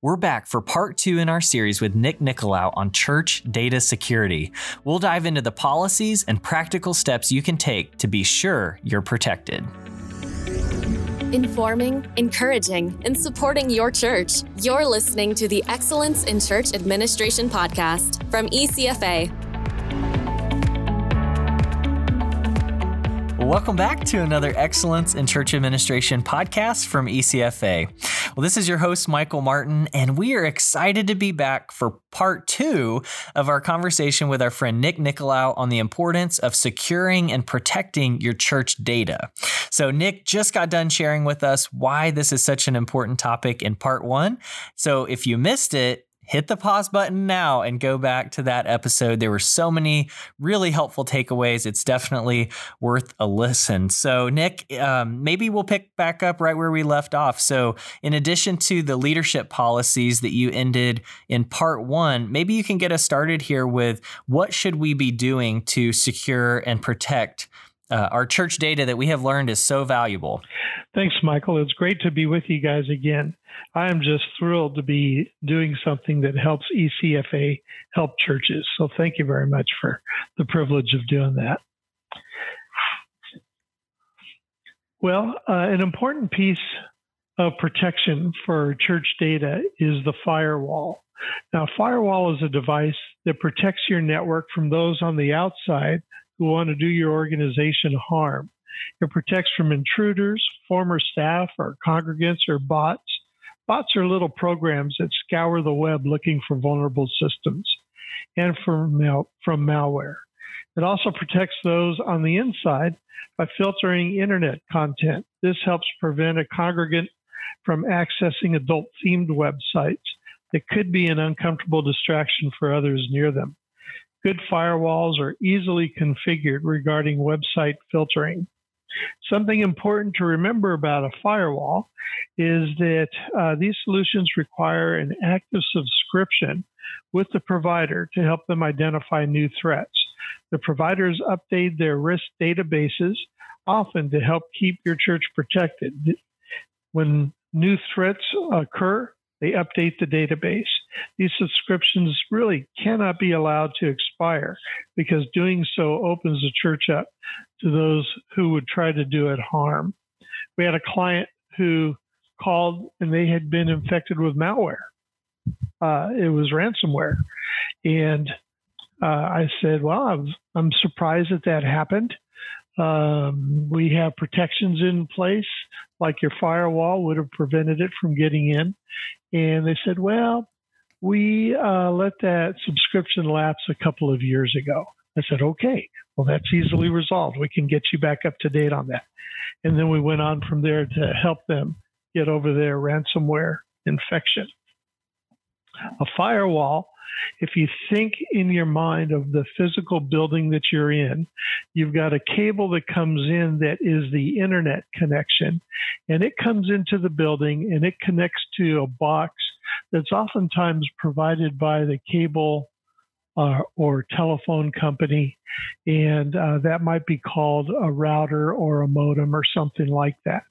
We're back for part two in our series with Nick Nicolaou on church data security. We'll dive into the policies and practical steps you can take to be sure you're protected. Informing, encouraging, and supporting your church. You're listening to the Excellence in Church Administration podcast from ECFA. Welcome back to another Excellence in Church Administration podcast from ECFA. Well, this is your host, Michael Martin, and we are excited to be back for part two of our conversation with our friend Nick Nicolaou on the importance of securing and protecting your church data. So, Nick just got done sharing with us why this is such an important topic in part one. So, if you missed it, hit the pause button now and go back to that episode. There were so many really helpful takeaways. It's definitely worth a listen. So, Nick, um, maybe we'll pick back up right where we left off. So, in addition to the leadership policies that you ended in part one, maybe you can get us started here with what should we be doing to secure and protect uh, our church data that we have learned is so valuable. Thanks, Michael. It's great to be with you guys again. I am just thrilled to be doing something that helps ECFA help churches. So thank you very much for the privilege of doing that. Well, uh, an important piece of protection for church data is the firewall. Now, firewall is a device that protects your network from those on the outside who want to do your organization harm. It protects from intruders, former staff, or congregants, or bots. Bots are little programs that scour the web looking for vulnerable systems and from, mal- from malware. It also protects those on the inside by filtering internet content. This helps prevent a congregant from accessing adult themed websites that could be an uncomfortable distraction for others near them. Good firewalls are easily configured regarding website filtering. Something important to remember about a firewall is that uh, these solutions require an active subscription with the provider to help them identify new threats. The providers update their risk databases often to help keep your church protected. When new threats occur, they update the database. These subscriptions really cannot be allowed to expire because doing so opens the church up to those who would try to do it harm. We had a client who called and they had been infected with malware. Uh, it was ransomware. And uh, I said, Well, I'm, I'm surprised that that happened. Um, we have protections in place, like your firewall would have prevented it from getting in. And they said, well, we uh, let that subscription lapse a couple of years ago. I said, okay, well, that's easily resolved. We can get you back up to date on that. And then we went on from there to help them get over their ransomware infection. A firewall if you think in your mind of the physical building that you're in, you've got a cable that comes in that is the internet connection, and it comes into the building and it connects to a box that's oftentimes provided by the cable uh, or telephone company, and uh, that might be called a router or a modem or something like that.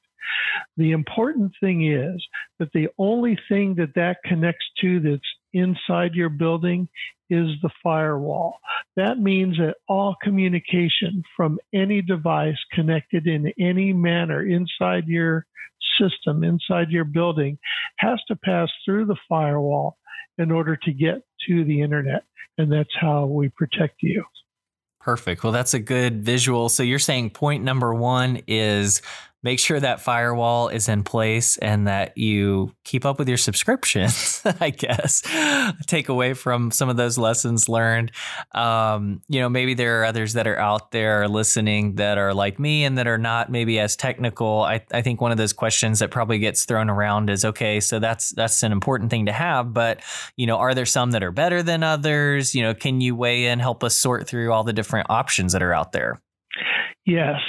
The important thing is that the only thing that that connects to that's inside your building is the firewall. That means that all communication from any device connected in any manner inside your system, inside your building, has to pass through the firewall in order to get to the internet. And that's how we protect you. Perfect. Well, that's a good visual. So you're saying point number one is make sure that firewall is in place and that you keep up with your subscriptions, I guess. Take away from some of those lessons learned. Um, you know, maybe there are others that are out there listening that are like me and that are not maybe as technical. I, I think one of those questions that probably gets thrown around is okay, so that's that's an important thing to have, but you know, are there some that are better than others? You know, can you weigh in, help us sort through all the different options that are out there? Yes.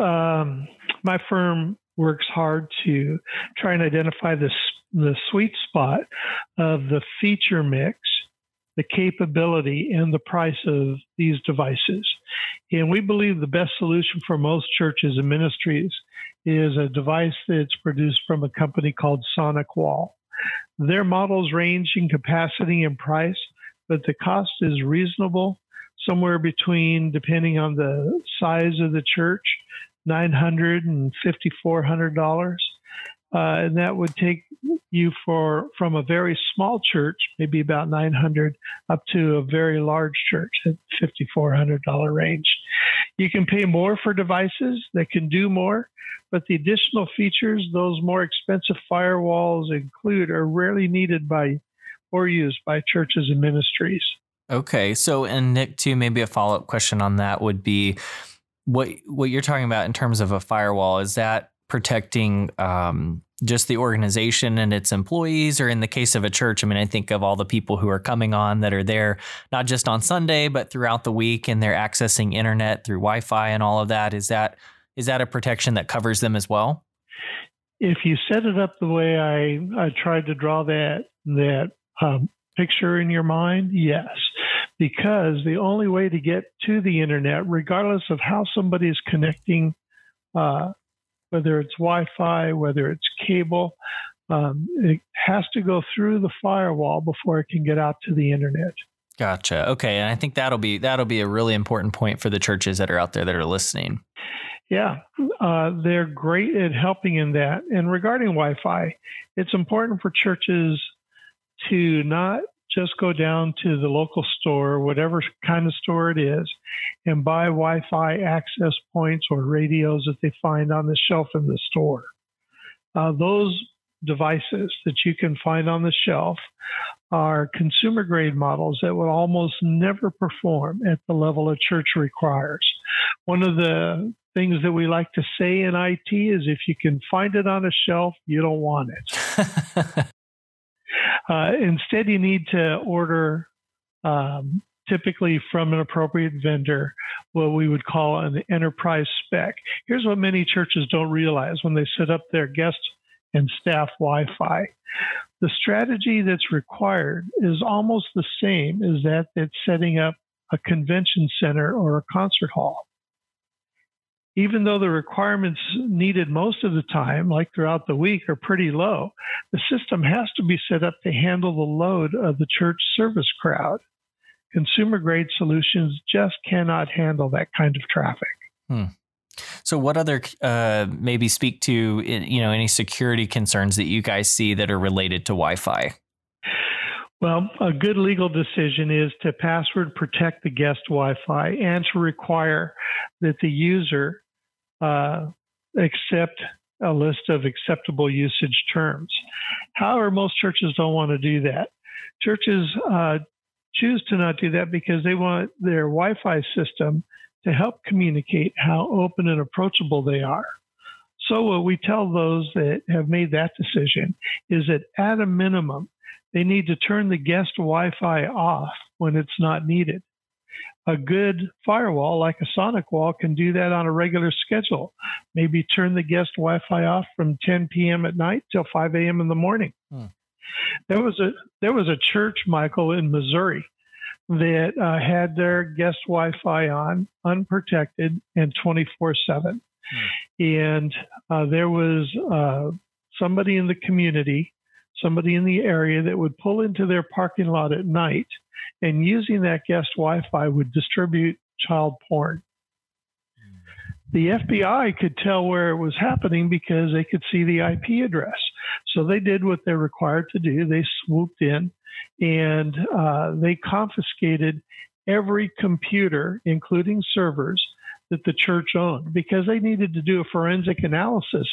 Um, my firm works hard to try and identify the, the sweet spot of the feature mix, the capability, and the price of these devices. And we believe the best solution for most churches and ministries is a device that's produced from a company called SonicWall. Their models range in capacity and price, but the cost is reasonable, somewhere between, depending on the size of the church, $900 and $5,400. Uh, and that would take you for from a very small church, maybe about 900, up to a very large church at $5,400 range. You can pay more for devices that can do more, but the additional features those more expensive firewalls include are rarely needed by or used by churches and ministries. Okay, so and Nick, too, maybe a follow up question on that would be what what you're talking about in terms of a firewall is that protecting um, just the organization and its employees, or in the case of a church, I mean, I think of all the people who are coming on that are there not just on Sunday, but throughout the week, and they're accessing internet through Wi-Fi and all of that. Is that is that a protection that covers them as well? If you set it up the way I I tried to draw that that um, picture in your mind, yes, because the only way to get to the internet, regardless of how somebody is connecting uh, whether it's Wi-Fi, whether it's cable. Um, it has to go through the firewall before it can get out to the internet. Gotcha. Okay, and I think that'll be that'll be a really important point for the churches that are out there that are listening. Yeah, uh, they're great at helping in that. And regarding Wi-Fi, it's important for churches to not just go down to the local store, whatever kind of store it is, and buy Wi Fi access points or radios that they find on the shelf in the store. Uh, those devices that you can find on the shelf are consumer grade models that will almost never perform at the level a church requires. One of the things that we like to say in IT is if you can find it on a shelf, you don't want it. Uh, instead, you need to order um, typically from an appropriate vendor what we would call an enterprise spec. Here's what many churches don't realize when they set up their guest and staff Wi Fi. The strategy that's required is almost the same as that that's setting up a convention center or a concert hall even though the requirements needed most of the time, like throughout the week, are pretty low, the system has to be set up to handle the load of the church service crowd. Consumer grade solutions just cannot handle that kind of traffic. Hmm. So, what other uh, maybe speak to you know any security concerns that you guys see that are related to Wi-Fi? Well, a good legal decision is to password protect the guest Wi Fi and to require that the user uh, accept a list of acceptable usage terms. However, most churches don't want to do that. Churches uh, choose to not do that because they want their Wi Fi system to help communicate how open and approachable they are. So, what we tell those that have made that decision is that at a minimum, they need to turn the guest Wi Fi off when it's not needed a good firewall like a SonicWall can do that on a regular schedule. Maybe turn the guest Wi-Fi off from 10 p.m. at night till 5 a.m. in the morning. Hmm. There was a there was a church, Michael, in Missouri that uh, had their guest Wi-Fi on unprotected and 24/7, hmm. and uh, there was uh, somebody in the community, somebody in the area that would pull into their parking lot at night and using that guest Wi-Fi would distribute child porn. The FBI could tell where it was happening because they could see the IP address. So they did what they're required to do. They swooped in and uh, they confiscated every computer, including servers, that the church owned because they needed to do a forensic analysis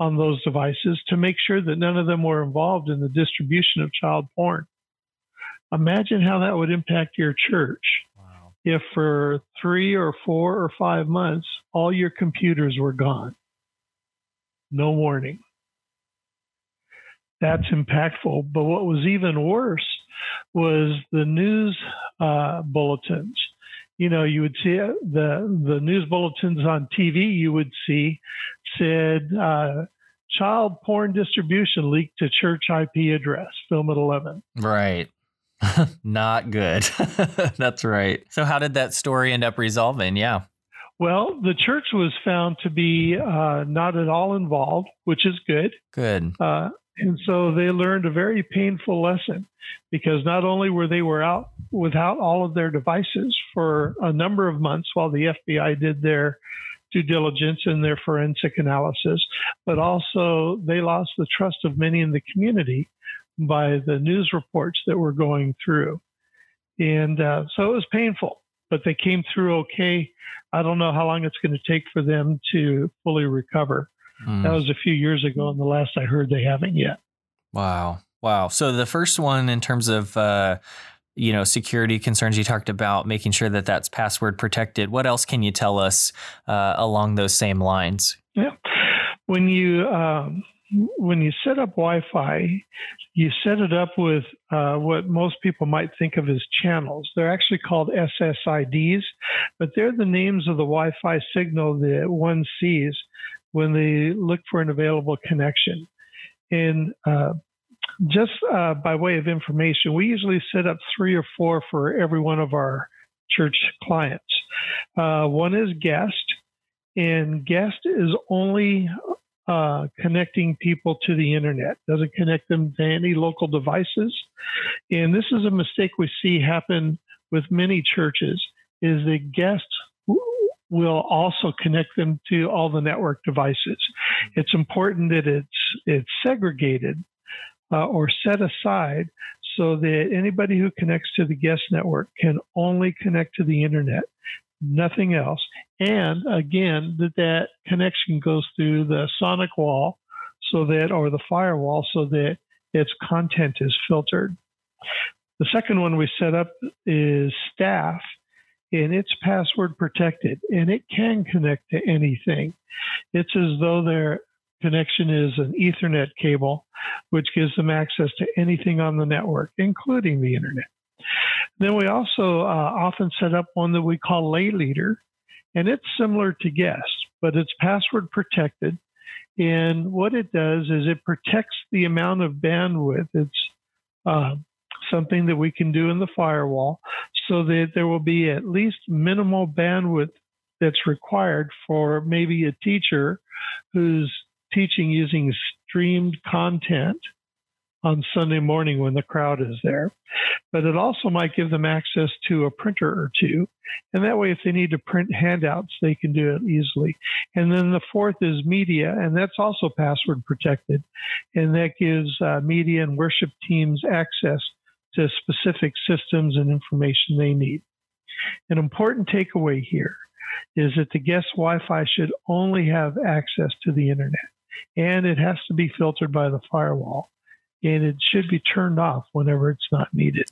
on those devices to make sure that none of them were involved in the distribution of child porn. Imagine how that would impact your church wow. if for three or four or five months, all your computers were gone. No warning. That's impactful. But what was even worse was the news uh, bulletins. You know, you would see the the news bulletins on TV. You would see said uh, child porn distribution leaked to church IP address. Film at eleven. Right. Not good. That's right. So, how did that story end up resolving? Yeah. Well, the church was found to be uh, not at all involved, which is good. Good. Uh, And so they learned a very painful lesson because not only were they were out without all of their devices for a number of months while the FBI did their due diligence and their forensic analysis, but also they lost the trust of many in the community by the news reports that were going through. And uh, so it was painful, but they came through okay. I don't know how long it's going to take for them to fully recover. Mm. That was a few years ago, and the last I heard, they haven't yet. Wow. Wow. So the first one, in terms of, uh, you know, security concerns, you talked about making sure that that's password protected. What else can you tell us uh, along those same lines? Yeah. When you, um, when you set up Wi-Fi, you set it up with uh, what most people might think of as channels. They're actually called SSIDs, but they're the names of the Wi-Fi signal that one sees when they look for an available connection. And uh, just uh, by way of information, we usually set up three or four for every one of our church clients. Uh, one is guest, and guest is only uh, connecting people to the internet, doesn't connect them to any local devices. And this is a mistake we see happen with many churches is the guest will also connect them to all the network devices. It's important that it's it's segregated uh, or set aside so that anybody who connects to the guest network can only connect to the internet nothing else. And again, that that connection goes through the SonicWall so that, or the firewall so that its content is filtered. The second one we set up is staff and it's password protected and it can connect to anything. It's as though their connection is an Ethernet cable, which gives them access to anything on the network, including the internet. Then we also uh, often set up one that we call lay leader, and it's similar to guest, but it's password protected. And what it does is it protects the amount of bandwidth. It's uh, something that we can do in the firewall so that there will be at least minimal bandwidth that's required for maybe a teacher who's teaching using streamed content on Sunday morning when the crowd is there. But it also might give them access to a printer or two. And that way, if they need to print handouts, they can do it easily. And then the fourth is media, and that's also password protected. And that gives uh, media and worship teams access to specific systems and information they need. An important takeaway here is that the guest Wi Fi should only have access to the internet, and it has to be filtered by the firewall and it should be turned off whenever it's not needed.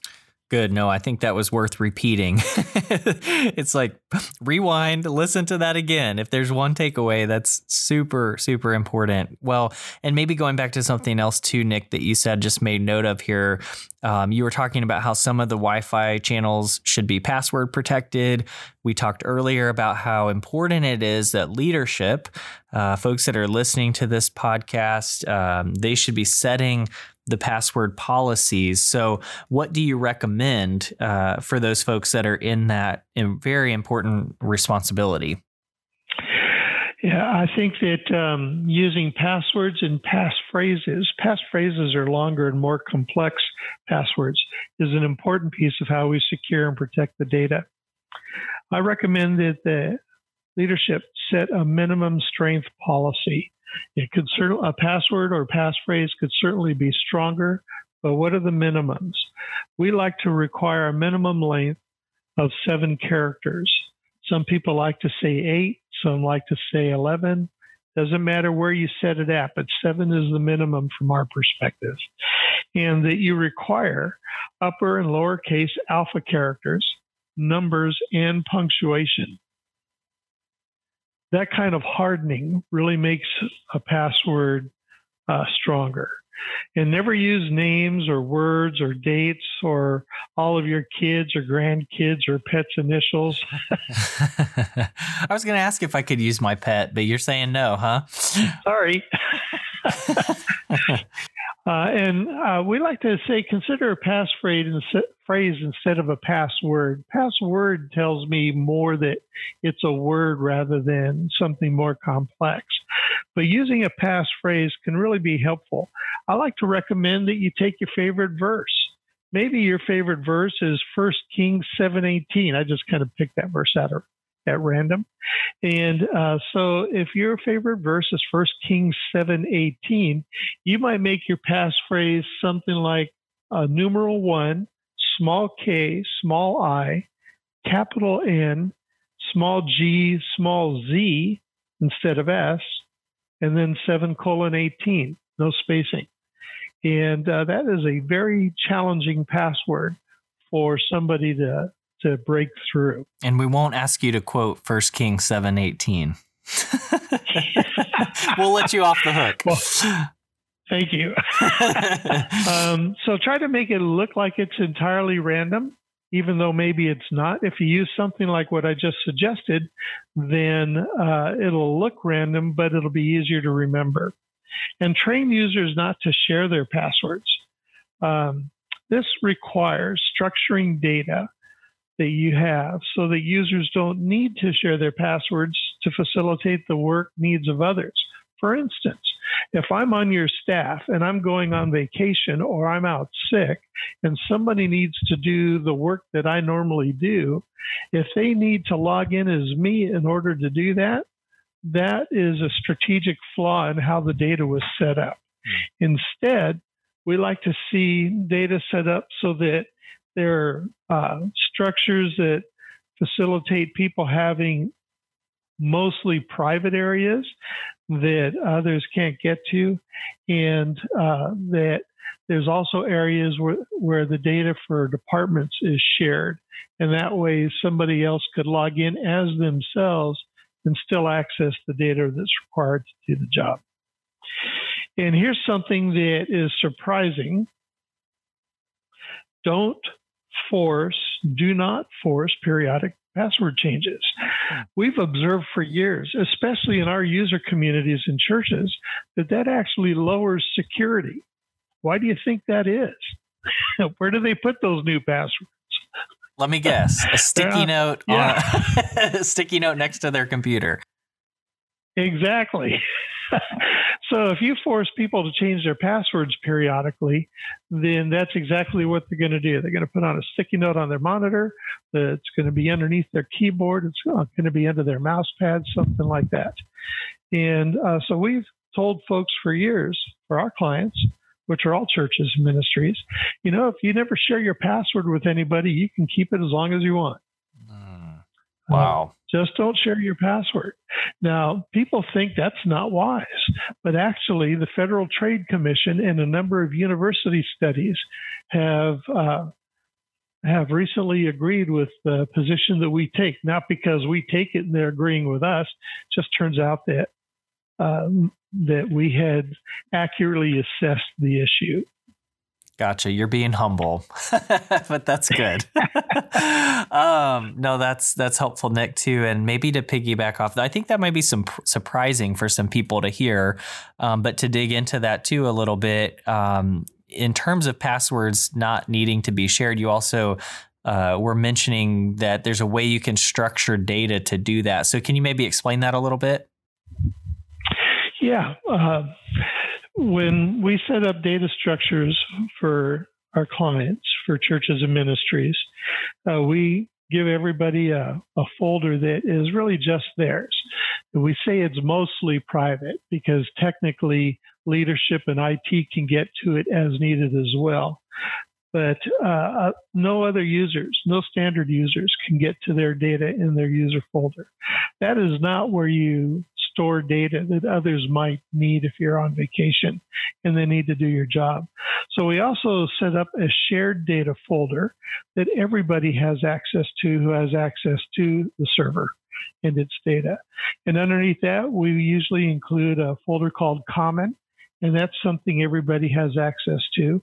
Good. No, I think that was worth repeating. it's like rewind, listen to that again. If there's one takeaway, that's super, super important. Well, and maybe going back to something else too, Nick, that you said just made note of here. Um, you were talking about how some of the Wi Fi channels should be password protected. We talked earlier about how important it is that leadership, uh, folks that are listening to this podcast, um, they should be setting the password policies. So, what do you recommend uh, for those folks that are in that very important responsibility? Yeah, I think that um, using passwords and passphrases, passphrases are longer and more complex passwords, is an important piece of how we secure and protect the data. I recommend that the leadership set a minimum strength policy it could a password or passphrase could certainly be stronger, but what are the minimums? We like to require a minimum length of seven characters. Some people like to say eight, some like to say 11. Doesn't matter where you set it at, but seven is the minimum from our perspective. And that you require upper and lowercase alpha characters, numbers, and punctuation that kind of hardening really makes a password uh, stronger. And never use names or words or dates or all of your kids or grandkids or pets' initials. I was going to ask if I could use my pet, but you're saying no, huh? Sorry. Uh, and uh, we like to say consider a passphrase phrase instead of a password. Password tells me more that it's a word rather than something more complex. but using a passphrase can really be helpful. I like to recommend that you take your favorite verse. Maybe your favorite verse is 1 Kings 7:18. I just kind of picked that verse out of, at random. And uh, so if your favorite verse is 1 Kings 7:18, you might make your passphrase something like uh, numeral 1, small k, small i, capital N, small g, small z instead of s, and then 7 colon 18, no spacing. And uh, that is a very challenging password for somebody to, to break through. And we won't ask you to quote 1 Kings 7 18. we'll let you off the hook. Well, thank you. um, so try to make it look like it's entirely random even though maybe it's not. If you use something like what I just suggested, then uh, it'll look random, but it'll be easier to remember. And train users not to share their passwords. Um, this requires structuring data that you have so that users don't need to share their passwords to facilitate the work needs of others. For instance, if I'm on your staff and I'm going on vacation or I'm out sick and somebody needs to do the work that I normally do, if they need to log in as me in order to do that, that is a strategic flaw in how the data was set up. Hmm. Instead, we like to see data set up so that there are uh, structures that facilitate people having mostly private areas that others can't get to, and uh, that there's also areas where, where the data for departments is shared. And that way, somebody else could log in as themselves and still access the data that's required to do the job. And here's something that is surprising don't force, do not force periodic password changes. We've observed for years, especially in our user communities and churches, that that actually lowers security. Why do you think that is? Where do they put those new passwords? Let me guess. A sticky note yeah. on a sticky note next to their computer. Exactly. so if you force people to change their passwords periodically, then that's exactly what they're going to do. They're going to put on a sticky note on their monitor. It's going to be underneath their keyboard. It's going to be under their mouse pad, something like that. And uh, so we've told folks for years, for our clients, which are all churches and ministries, you know, if you never share your password with anybody, you can keep it as long as you want. Mm. Wow. Just don't share your password. Now, people think that's not wise, but actually, the Federal Trade Commission and a number of university studies have uh, have recently agreed with the position that we take. Not because we take it and they're agreeing with us. Just turns out that um, that we had accurately assessed the issue. Gotcha. You're being humble, but that's good. um, no, that's that's helpful, Nick, too. And maybe to piggyback off, I think that might be some pr- surprising for some people to hear. Um, but to dig into that too a little bit, um, in terms of passwords not needing to be shared, you also uh, were mentioning that there's a way you can structure data to do that. So can you maybe explain that a little bit? Yeah. Uh, when we set up data structures for our clients, for churches and ministries, uh, we give everybody a, a, folder that is really just theirs. We say it's mostly private because technically leadership and IT can get to it as needed as well. But uh, uh, no other users, no standard users can get to their data in their user folder. That is not where you store data that others might need if you're on vacation and they need to do your job. So we also set up a shared data folder that everybody has access to who has access to the server and its data. And underneath that, we usually include a folder called common and that's something everybody has access to.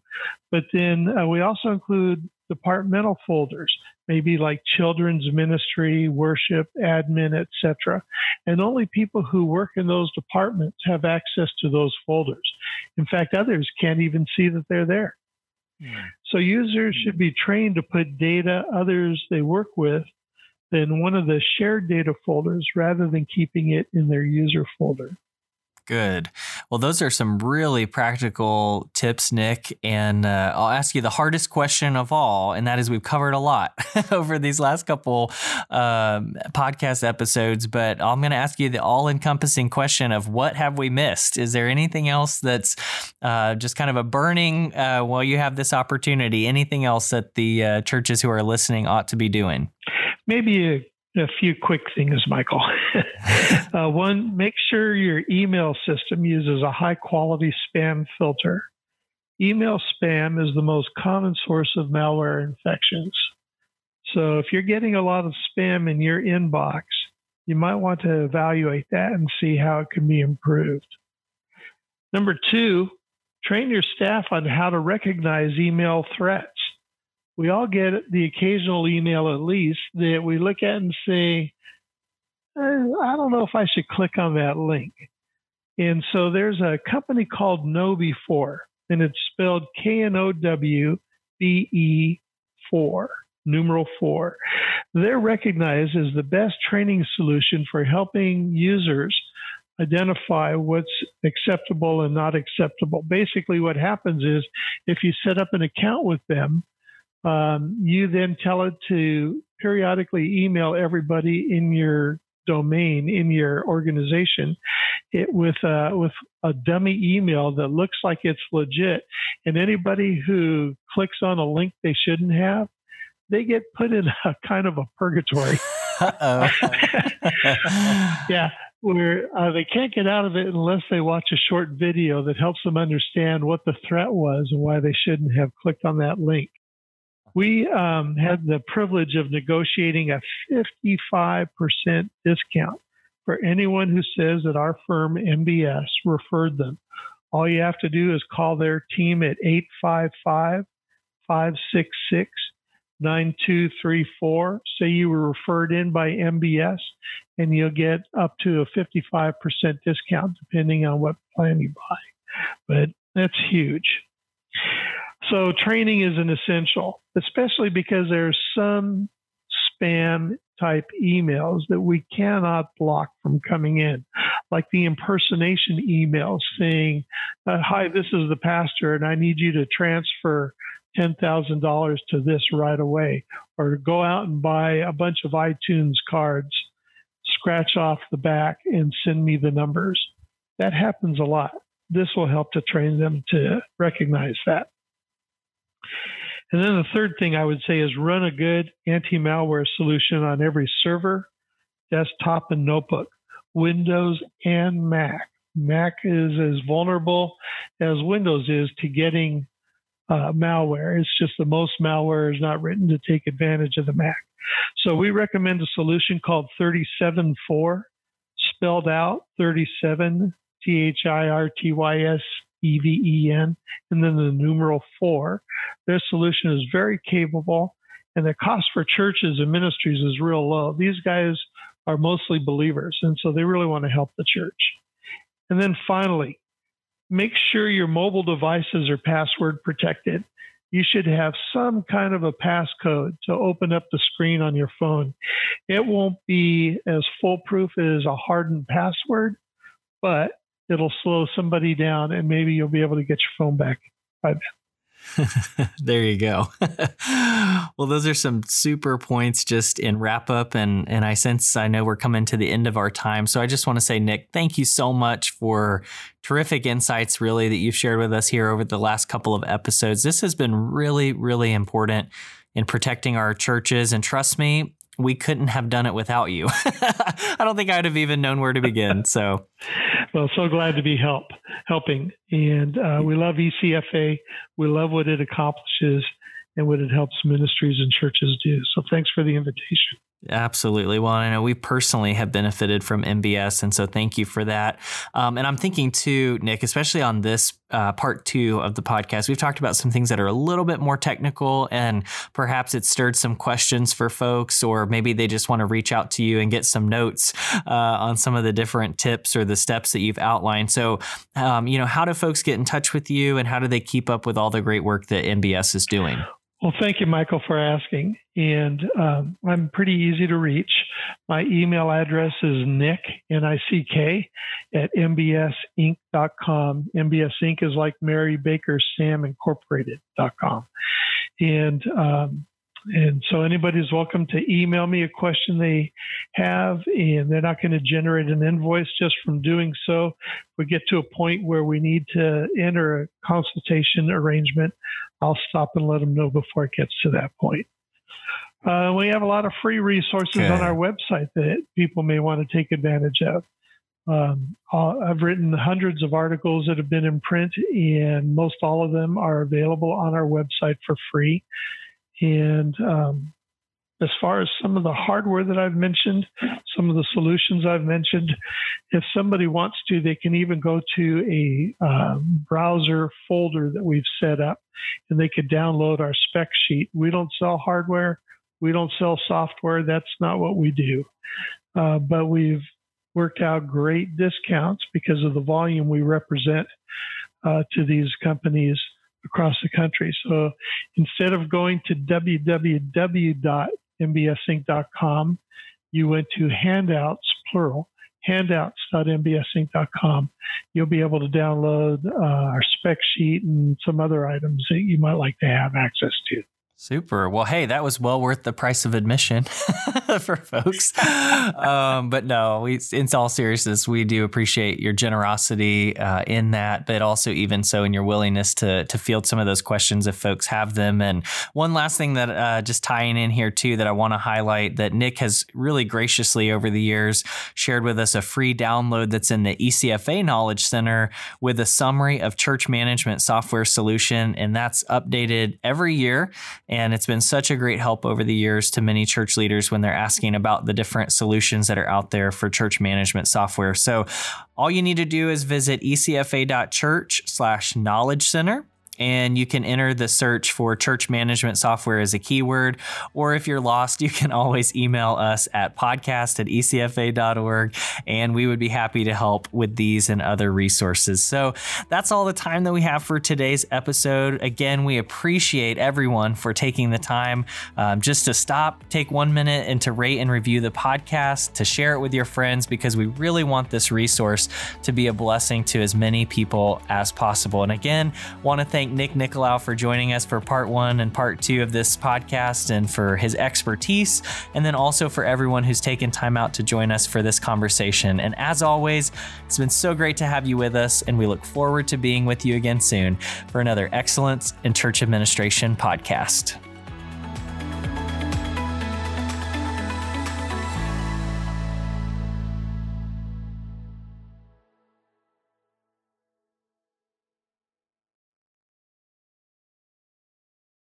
But then uh, we also include departmental folders, maybe like children's ministry, worship, admin, etc. And only people who work in those departments have access to those folders. In fact, others can't even see that they're there. Mm. So users should be trained to put data others they work with in one of the shared data folders rather than keeping it in their user folder. Good. Well, those are some really practical tips, Nick. And uh, I'll ask you the hardest question of all, and that is we've covered a lot over these last couple um, podcast episodes, but I'm going to ask you the all encompassing question of what have we missed? Is there anything else that's uh, just kind of a burning uh, while you have this opportunity? Anything else that the uh, churches who are listening ought to be doing? Maybe a a few quick things, Michael. uh, one, make sure your email system uses a high quality spam filter. Email spam is the most common source of malware infections. So if you're getting a lot of spam in your inbox, you might want to evaluate that and see how it can be improved. Number two, train your staff on how to recognize email threats we all get the occasional email at least that we look at and say, eh, I don't know if I should click on that link. And so there's a company called KnowBe4, and it's spelled K N O W B E 4, numeral 4. They're recognized as the best training solution for helping users identify what's acceptable and not acceptable. Basically, what happens is if you set up an account with them, um, you then tell it to periodically email everybody in your domain in your organization it, with a, with a dummy email that looks like it's legit. And anybody who clicks on a link they shouldn't have they get put in a kind of a purgatory. Yeah where uh, they can't get out of it unless they watch a short video that helps them understand what the threat was and why they shouldn't have clicked on that link we um, had the privilege of negotiating a 55% discount for anyone who says that our firm MBS referred them. All you have to do is call their team at 855 566 9234. Say you were referred in by MBS, and you'll get up to a 55% discount depending on what plan you buy. But that's huge. So training is an essential, especially because there's some spam type emails that we cannot block from coming in, like the impersonation email saying, uh, Hi, this is the pastor, and I need you to transfer $10,000 to this right away, or go out and buy a bunch of iTunes cards, scratch off the back, and send me the numbers. That happens a lot. This will help to train them to recognize that. And then the third thing I would say is run a good anti malware solution on every server, desktop, and notebook, Windows and Mac. Mac is as vulnerable as Windows is to getting uh, malware. It's just the most malware is not written to take advantage of the Mac. So we recommend a solution called 374, spelled out 37 T H I R T Y S EVEN, and then the numeral four. Their solution is very capable, and the cost for churches and ministries is real low. These guys are mostly believers, and so they really want to help the church. And then finally, make sure your mobile devices are password protected. You should have some kind of a passcode to open up the screen on your phone. It won't be as foolproof as a hardened password, but it'll slow somebody down and maybe you'll be able to get your phone back by then. there you go. well, those are some super points just in wrap up. And, and I sense I know we're coming to the end of our time. So I just want to say, Nick, thank you so much for terrific insights, really, that you've shared with us here over the last couple of episodes. This has been really, really important in protecting our churches. And trust me, we couldn't have done it without you. I don't think I'd have even known where to begin. So, well, so glad to be help helping, and uh, we love ECFA. We love what it accomplishes and what it helps ministries and churches do. So, thanks for the invitation. Absolutely. Well, I know we personally have benefited from MBS, and so thank you for that. Um, and I'm thinking too, Nick, especially on this uh, part two of the podcast, we've talked about some things that are a little bit more technical, and perhaps it stirred some questions for folks, or maybe they just want to reach out to you and get some notes uh, on some of the different tips or the steps that you've outlined. So, um, you know, how do folks get in touch with you, and how do they keep up with all the great work that MBS is doing? Well, thank you, Michael, for asking. And um, I'm pretty easy to reach. My email address is nick, N-I-C-K, at mbsinc.com. MBS Inc. is like Mary Baker Sam Incorporated.com. And um, and so anybody's welcome to email me a question they have, and they're not going to generate an invoice just from doing so. If we get to a point where we need to enter a consultation arrangement, I'll stop and let them know before it gets to that point. Uh, we have a lot of free resources okay. on our website that people may want to take advantage of. Um, I've written hundreds of articles that have been in print, and most all of them are available on our website for free. And um, as far as some of the hardware that I've mentioned, some of the solutions I've mentioned, if somebody wants to, they can even go to a uh, browser folder that we've set up and they could download our spec sheet. We don't sell hardware, we don't sell software. That's not what we do. Uh, but we've worked out great discounts because of the volume we represent uh, to these companies across the country. So instead of going to www.mbsinc.com, you went to handouts, plural, handouts.mbsinc.com. You'll be able to download uh, our spec sheet and some other items that you might like to have access to. Super. Well, hey, that was well worth the price of admission for folks. Um, but no, we, in all seriousness, we do appreciate your generosity uh, in that, but also even so in your willingness to to field some of those questions if folks have them. And one last thing that uh, just tying in here too that I want to highlight that Nick has really graciously over the years shared with us a free download that's in the ECFA Knowledge Center with a summary of church management software solution, and that's updated every year and it's been such a great help over the years to many church leaders when they're asking about the different solutions that are out there for church management software. So all you need to do is visit ecfa.church slash knowledge center and you can enter the search for church management software as a keyword. Or if you're lost, you can always email us at podcast at ecfa.org, and we would be happy to help with these and other resources. So that's all the time that we have for today's episode. Again, we appreciate everyone for taking the time um, just to stop, take one minute, and to rate and review the podcast, to share it with your friends, because we really want this resource to be a blessing to as many people as possible. And again, want to thank thank Nick Nicolaou for joining us for part one and part two of this podcast and for his expertise, and then also for everyone who's taken time out to join us for this conversation. And as always, it's been so great to have you with us, and we look forward to being with you again soon for another Excellence in Church Administration podcast.